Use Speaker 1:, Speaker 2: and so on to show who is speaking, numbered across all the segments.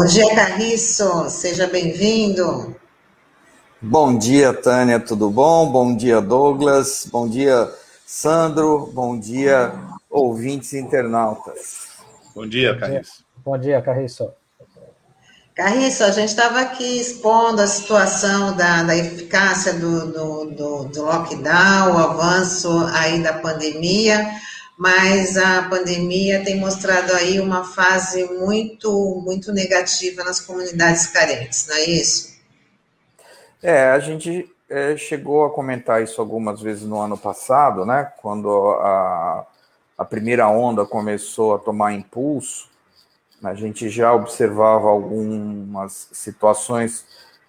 Speaker 1: Bom dia, Carriço. Seja bem-vindo.
Speaker 2: Bom dia, Tânia, tudo bom? Bom dia, Douglas. Bom dia, Sandro. Bom dia, ouvintes internautas.
Speaker 3: Bom dia, Carriço.
Speaker 4: Bom dia, Carriço.
Speaker 1: Carriço, a gente estava aqui expondo a situação da, da eficácia do, do, do, do lockdown, o avanço aí da pandemia mas a pandemia tem mostrado aí uma fase muito, muito negativa nas comunidades carentes, não é isso?
Speaker 2: É, a gente é, chegou a comentar isso algumas vezes no ano passado, né? Quando a, a primeira onda começou a tomar impulso, a gente já observava algumas situações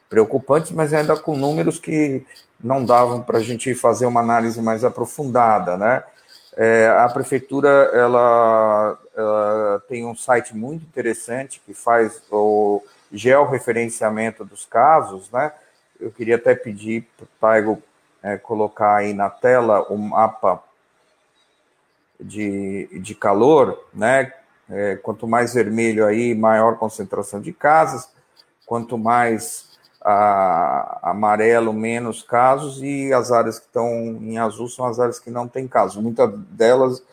Speaker 2: preocupantes, mas ainda com números que não davam para a gente fazer uma análise mais aprofundada, né? É, a prefeitura ela, ela, tem um site muito interessante que faz o georreferenciamento dos casos, né? Eu queria até pedir para o Taigo é, colocar aí na tela o mapa de, de calor, né? É, quanto mais vermelho aí, maior concentração de casas, quanto mais a, amarelo menos casos e as áreas que estão em azul são as áreas que não têm casos. Muitas delas,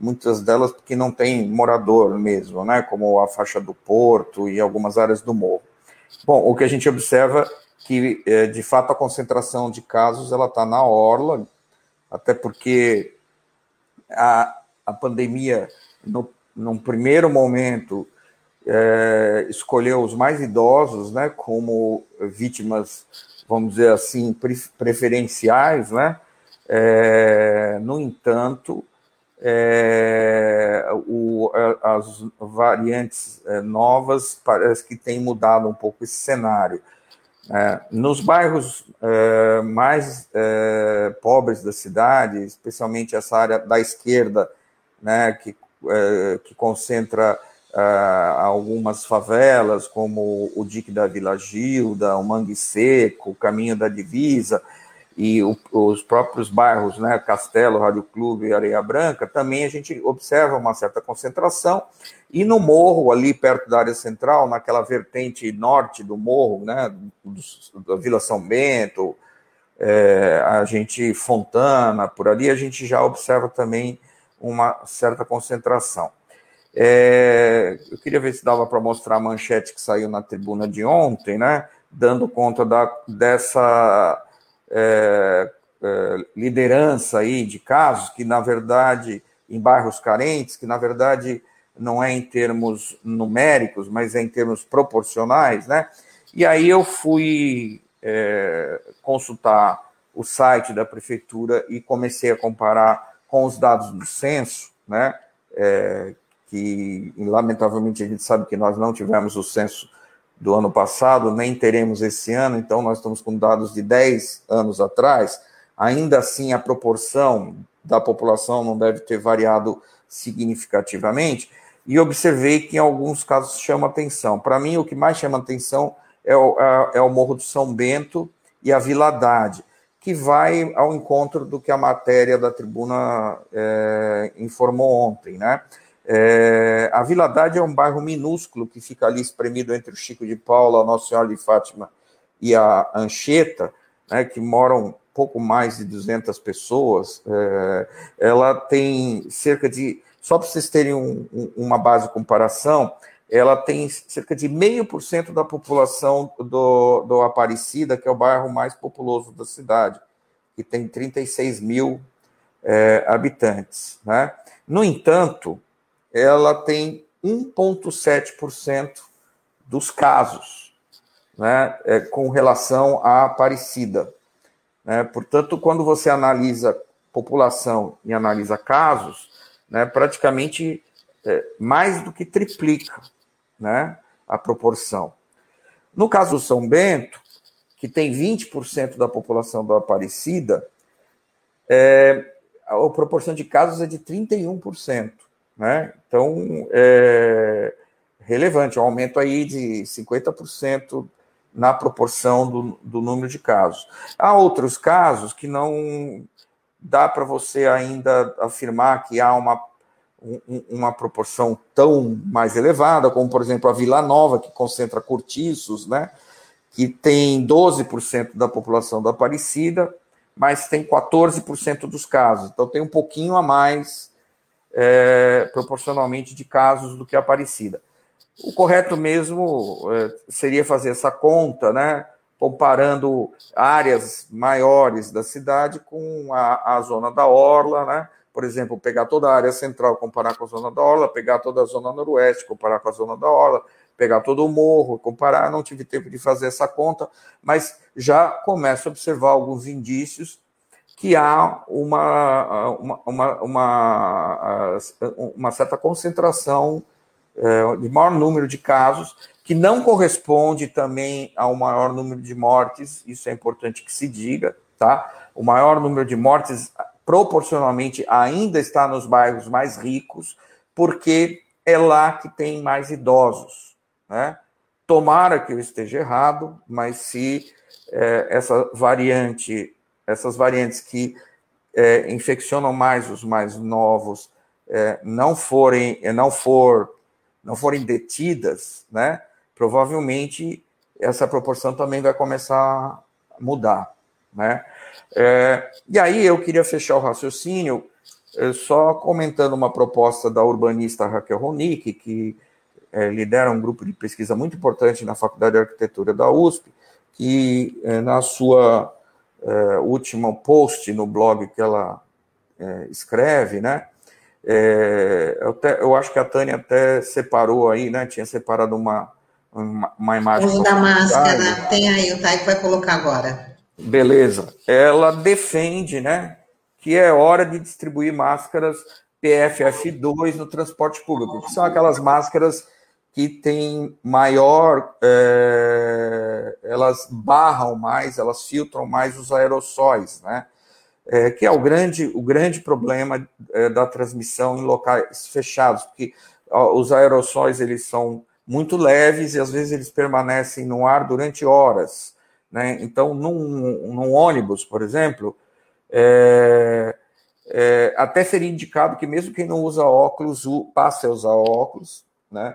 Speaker 2: muitas delas que não tem morador mesmo, né? Como a faixa do Porto e algumas áreas do morro. Bom, o que a gente observa que é, de fato a concentração de casos ela está na orla, até porque a, a pandemia no, num primeiro momento é, escolheu os mais idosos, né, como vítimas, vamos dizer assim, preferenciais, né? É, no entanto, é, o, as variantes é, novas parece que têm mudado um pouco esse cenário. É, nos bairros é, mais é, pobres da cidade, especialmente essa área da esquerda, né, que, que concentra algumas favelas, como o Dique da Vila Gilda, o Mangue Seco, o Caminho da Divisa, e o, os próprios bairros, né, Castelo, Rádio Clube e Areia Branca, também a gente observa uma certa concentração. E no morro, ali perto da área central, naquela vertente norte do morro, né, da Vila São Bento, é, a gente Fontana, por ali, a gente já observa também uma certa concentração. É, eu queria ver se dava para mostrar a manchete que saiu na tribuna de ontem, né? Dando conta da, dessa é, é, liderança aí de casos que, na verdade, em bairros carentes, que na verdade não é em termos numéricos, mas é em termos proporcionais, né? E aí eu fui é, consultar o site da prefeitura e comecei a comparar com os dados do censo, né? É, que lamentavelmente a gente sabe que nós não tivemos o censo do ano passado, nem teremos esse ano, então nós estamos com dados de 10 anos atrás, ainda assim a proporção da população não deve ter variado significativamente, e observei que em alguns casos chama atenção. Para mim, o que mais chama atenção é o, é o Morro do São Bento e a Vila Haddad, que vai ao encontro do que a matéria da tribuna é, informou ontem, né? É, a Vila Haddad é um bairro minúsculo que fica ali espremido entre o Chico de Paula, a Nossa Senhora de Fátima e a Anchieta, né, que moram pouco mais de 200 pessoas. É, ela tem cerca de, só para vocês terem um, um, uma base de comparação, ela tem cerca de meio por cento da população do, do Aparecida, que é o bairro mais populoso da cidade, que tem 36 mil é, habitantes. Né? No entanto, ela tem 1,7% dos casos né, é, com relação à Aparecida. Né? Portanto, quando você analisa população e analisa casos, né, praticamente é, mais do que triplica né, a proporção. No caso do São Bento, que tem 20% da população da Aparecida, é, a proporção de casos é de 31%. Né? Então, é relevante, um aumento aí de 50% na proporção do, do número de casos. Há outros casos que não dá para você ainda afirmar que há uma, um, uma proporção tão mais elevada, como, por exemplo, a Vila Nova, que concentra cortiços, né? que tem 12% da população da Aparecida, mas tem 14% dos casos. Então, tem um pouquinho a mais é, proporcionalmente de casos do que a Aparecida. O correto mesmo é, seria fazer essa conta, né? Comparando áreas maiores da cidade com a, a zona da Orla, né? Por exemplo, pegar toda a área central, comparar com a zona da Orla, pegar toda a zona noroeste, comparar com a zona da Orla, pegar todo o morro, comparar. Não tive tempo de fazer essa conta, mas já começo a observar alguns indícios que há uma, uma, uma, uma, uma certa concentração é, de maior número de casos, que não corresponde também ao maior número de mortes, isso é importante que se diga, tá? O maior número de mortes, proporcionalmente, ainda está nos bairros mais ricos, porque é lá que tem mais idosos, né? Tomara que eu esteja errado, mas se é, essa variante essas variantes que é, infeccionam mais os mais novos é, não forem não for não forem detidas, né? Provavelmente essa proporção também vai começar a mudar, né? É, e aí eu queria fechar o raciocínio é, só comentando uma proposta da urbanista Raquel Ronick, que é, lidera um grupo de pesquisa muito importante na Faculdade de Arquitetura da USP, que é, na sua é, último post no blog que ela é, escreve, né? É, eu, até, eu, acho que a Tânia até separou aí, né? Tinha separado uma, uma, uma imagem.
Speaker 1: Uso da máscara, tem aí, o Taiko vai colocar agora.
Speaker 2: Beleza. Ela defende, né? Que é hora de distribuir máscaras PFF2 no transporte público, que são aquelas máscaras que têm maior, é, elas barram mais, elas filtram mais os aerossóis, né? É, que é o grande, o grande problema é, da transmissão em locais fechados, porque os aerossóis eles são muito leves e às vezes eles permanecem no ar durante horas, né? Então, num, num ônibus, por exemplo, é, é, até seria indicado que mesmo quem não usa óculos passe a usar óculos, né?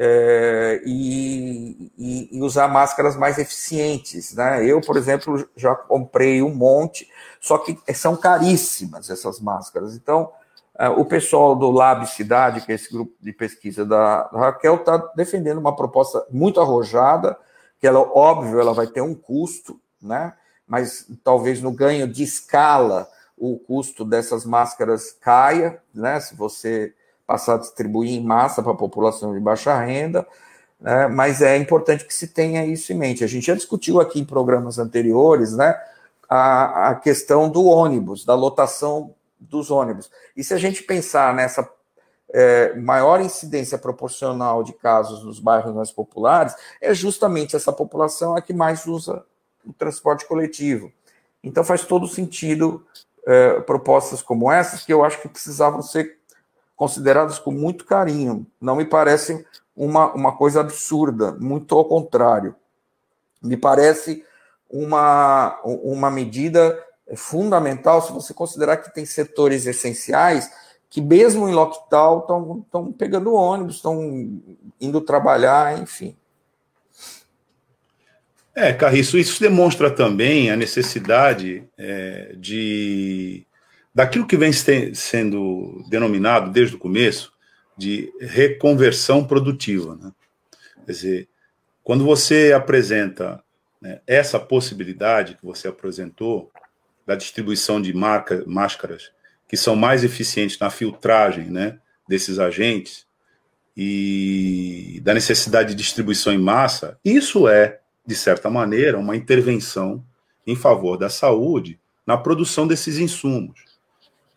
Speaker 2: É, e, e, usar máscaras mais eficientes. Né? Eu, por exemplo, já comprei um monte, só que são caríssimas essas máscaras. Então, é, o pessoal do Lab Cidade, que é esse grupo de pesquisa da, da Raquel, está defendendo uma proposta muito arrojada, que ela, óbvio, ela vai ter um custo, né? mas talvez no ganho de escala o custo dessas máscaras caia, né? se você passar a distribuir em massa para a população de baixa renda, né, mas é importante que se tenha isso em mente. A gente já discutiu aqui em programas anteriores né, a, a questão do ônibus, da lotação dos ônibus. E se a gente pensar nessa é, maior incidência proporcional de casos nos bairros mais populares, é justamente essa população a que mais usa o transporte coletivo. Então faz todo sentido é, propostas como essas, que eu acho que precisavam ser consideradas com muito carinho. Não me parece uma, uma coisa absurda, muito ao contrário. Me parece uma, uma medida fundamental se você considerar que tem setores essenciais que, mesmo em lockdown, estão pegando ônibus, estão indo trabalhar, enfim.
Speaker 3: É, Carriço, isso demonstra também a necessidade é, de daquilo que vem sendo denominado desde o começo de reconversão produtiva. Né? Quer dizer, quando você apresenta né, essa possibilidade que você apresentou da distribuição de marca, máscaras que são mais eficientes na filtragem né, desses agentes e da necessidade de distribuição em massa, isso é, de certa maneira, uma intervenção em favor da saúde na produção desses insumos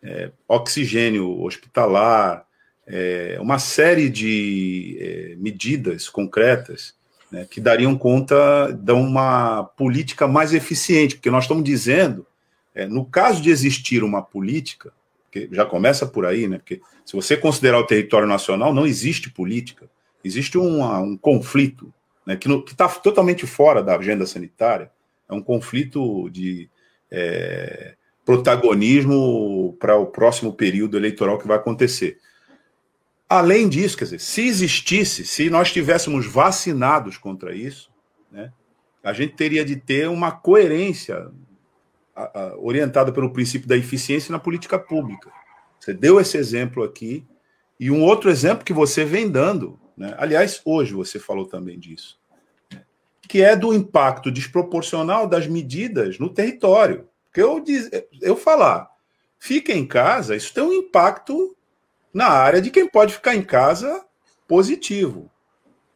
Speaker 3: é, oxigênio hospitalar, é, uma série de é, medidas concretas né, que dariam conta de uma política mais eficiente, porque nós estamos dizendo, é, no caso de existir uma política, que já começa por aí, né, porque se você considerar o território nacional, não existe política, existe uma, um conflito né, que está totalmente fora da agenda sanitária, é um conflito de é, protagonismo para o próximo período eleitoral que vai acontecer. além disso, quer dizer, se existisse, se nós tivéssemos vacinados contra isso, né, a gente teria de ter uma coerência a, a, orientada pelo princípio da eficiência na política pública. Você deu esse exemplo aqui, e um outro exemplo que você vem dando, né, aliás, hoje você falou também disso, que é do impacto desproporcional das medidas no território. Porque eu, diz, eu falar, fica em casa, isso tem um impacto na área de quem pode ficar em casa positivo.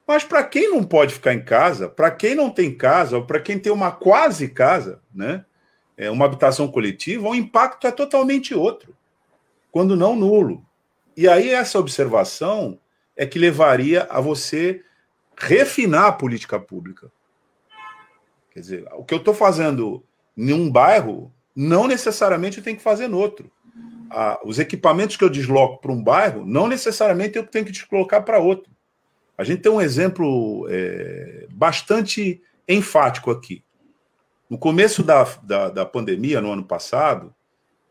Speaker 3: Mas para quem não pode ficar em casa, para quem não tem casa, ou para quem tem uma quase casa, né, é uma habitação coletiva, o impacto é totalmente outro, quando não nulo. E aí essa observação é que levaria a você refinar a política pública. Quer dizer, o que eu estou fazendo em um bairro, não necessariamente eu tenho que fazer no outro. Ah, os equipamentos que eu desloco para um bairro, não necessariamente eu tenho que deslocar para outro. A gente tem um exemplo é, bastante enfático aqui. No começo da, da, da, pandemia, no ano passado,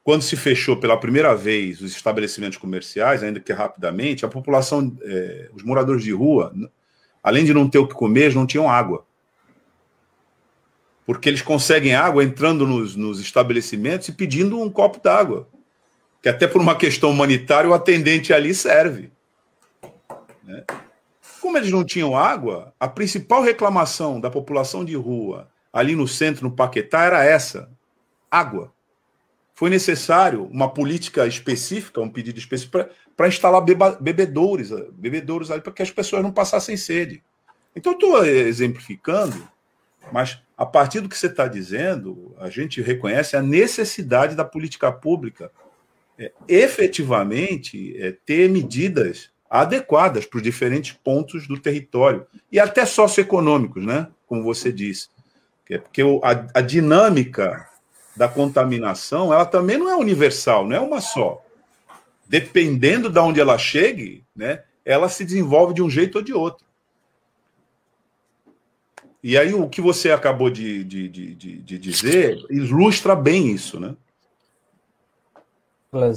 Speaker 3: quando se fechou pela primeira vez os estabelecimentos comerciais, ainda que rapidamente, a população, é, os moradores de rua, além de não ter o que comer, não tinham água porque eles conseguem água entrando nos, nos estabelecimentos e pedindo um copo d'água. Que até por uma questão humanitária o atendente ali serve. Né? Como eles não tinham água, a principal reclamação da população de rua ali no centro, no Paquetá, era essa: água. Foi necessário uma política específica, um pedido específico, para instalar beba, bebedouros, bebedouros ali, para que as pessoas não passassem sede. Então, estou exemplificando, mas a partir do que você está dizendo, a gente reconhece a necessidade da política pública é, efetivamente é, ter medidas adequadas para os diferentes pontos do território e até socioeconômicos, né? Como você disse, é porque a, a dinâmica da contaminação ela também não é universal, não é uma só. Dependendo de onde ela chegue, né? Ela se desenvolve de um jeito ou de outro. E aí o que você acabou de, de, de, de dizer ilustra bem isso, né?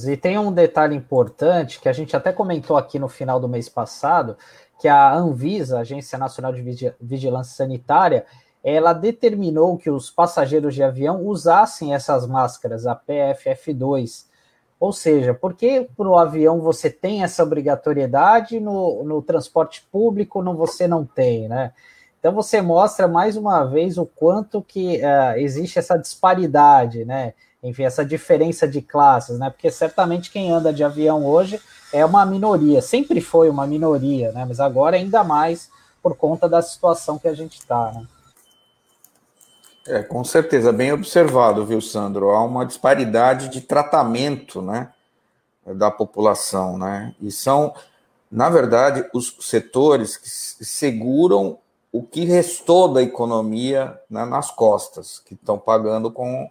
Speaker 4: E tem um detalhe importante que a gente até comentou aqui no final do mês passado, que a Anvisa, Agência Nacional de Vigilância Sanitária, ela determinou que os passageiros de avião usassem essas máscaras, a PFF2. Ou seja, por que para o avião você tem essa obrigatoriedade, no, no transporte público no, você não tem, né? Então você mostra mais uma vez o quanto que uh, existe essa disparidade, né? Enfim, essa diferença de classes, né? Porque certamente quem anda de avião hoje é uma minoria, sempre foi uma minoria, né? Mas agora ainda mais por conta da situação que a gente está, né?
Speaker 2: É, com certeza, bem observado, viu, Sandro? Há uma disparidade de tratamento, né, da população, né? E são, na verdade, os setores que seguram o que restou da economia né, nas costas, que estão pagando com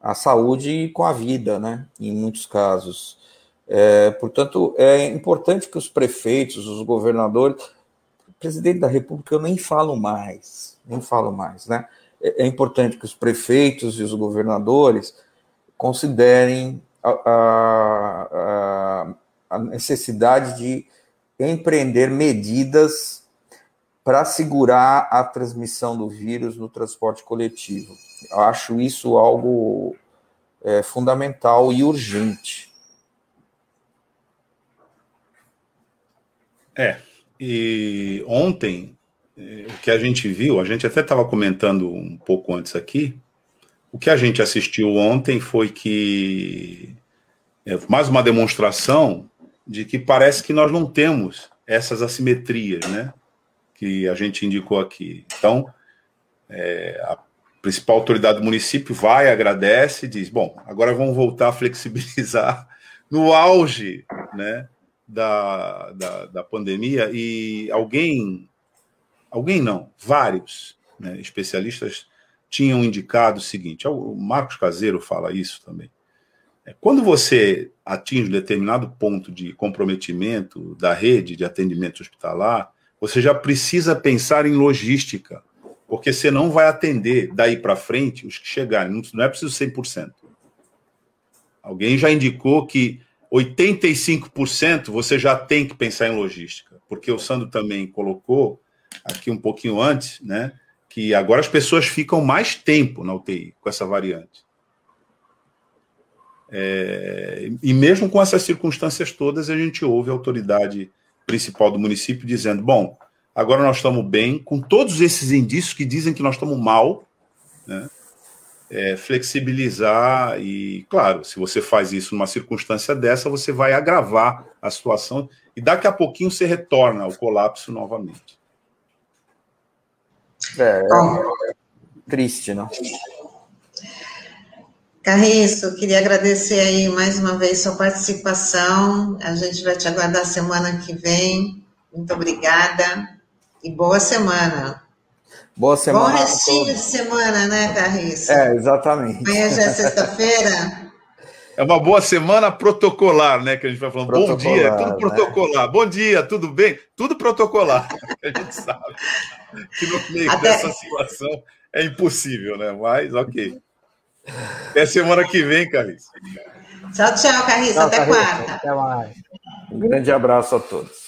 Speaker 2: a saúde e com a vida, né, em muitos casos. É, portanto, é importante que os prefeitos, os governadores, presidente da República, eu nem falo mais, nem falo mais, né? É, é importante que os prefeitos e os governadores considerem a, a, a necessidade de empreender medidas para segurar a transmissão do vírus no transporte coletivo. Eu acho isso algo é, fundamental e urgente.
Speaker 3: É, e ontem, é, o que a gente viu, a gente até estava comentando um pouco antes aqui, o que a gente assistiu ontem foi que é, mais uma demonstração de que parece que nós não temos essas assimetrias, né? Que a gente indicou aqui. Então, é, a principal autoridade do município vai, agradece, diz: bom, agora vamos voltar a flexibilizar no auge né, da, da, da pandemia. E alguém, alguém não, vários né, especialistas tinham indicado o seguinte: o Marcos Caseiro fala isso também. É, quando você atinge um determinado ponto de comprometimento da rede de atendimento hospitalar, você já precisa pensar em logística, porque você não vai atender daí para frente os que chegarem. Não é preciso 100%. Alguém já indicou que 85% você já tem que pensar em logística, porque o Sandro também colocou aqui um pouquinho antes, né? Que agora as pessoas ficam mais tempo na UTI com essa variante. É, e mesmo com essas circunstâncias todas, a gente ouve a autoridade principal do município dizendo: bom, agora nós estamos bem, com todos esses indícios que dizem que nós estamos mal, né? É, flexibilizar e, claro, se você faz isso numa circunstância dessa, você vai agravar a situação e daqui a pouquinho você retorna ao colapso novamente.
Speaker 2: É, é triste, não?
Speaker 1: Carriço, queria agradecer aí mais uma vez sua participação. A gente vai te aguardar semana que vem. Muito obrigada e boa semana.
Speaker 2: Boa semana.
Speaker 1: Bom restinho de semana, né, Carriço?
Speaker 2: É, exatamente.
Speaker 1: Amanhã já é sexta-feira.
Speaker 3: É uma boa semana protocolar, né? Que a gente vai falando. Bom dia, tudo protocolar. Né? Bom dia, tudo bem? Tudo protocolar. a gente sabe que no meio Até... dessa situação é impossível, né? Mas ok. Até semana que vem, Carris.
Speaker 1: Tchau, tchau, Carris. Até quarta. Até
Speaker 2: mais. Um grande abraço a todos.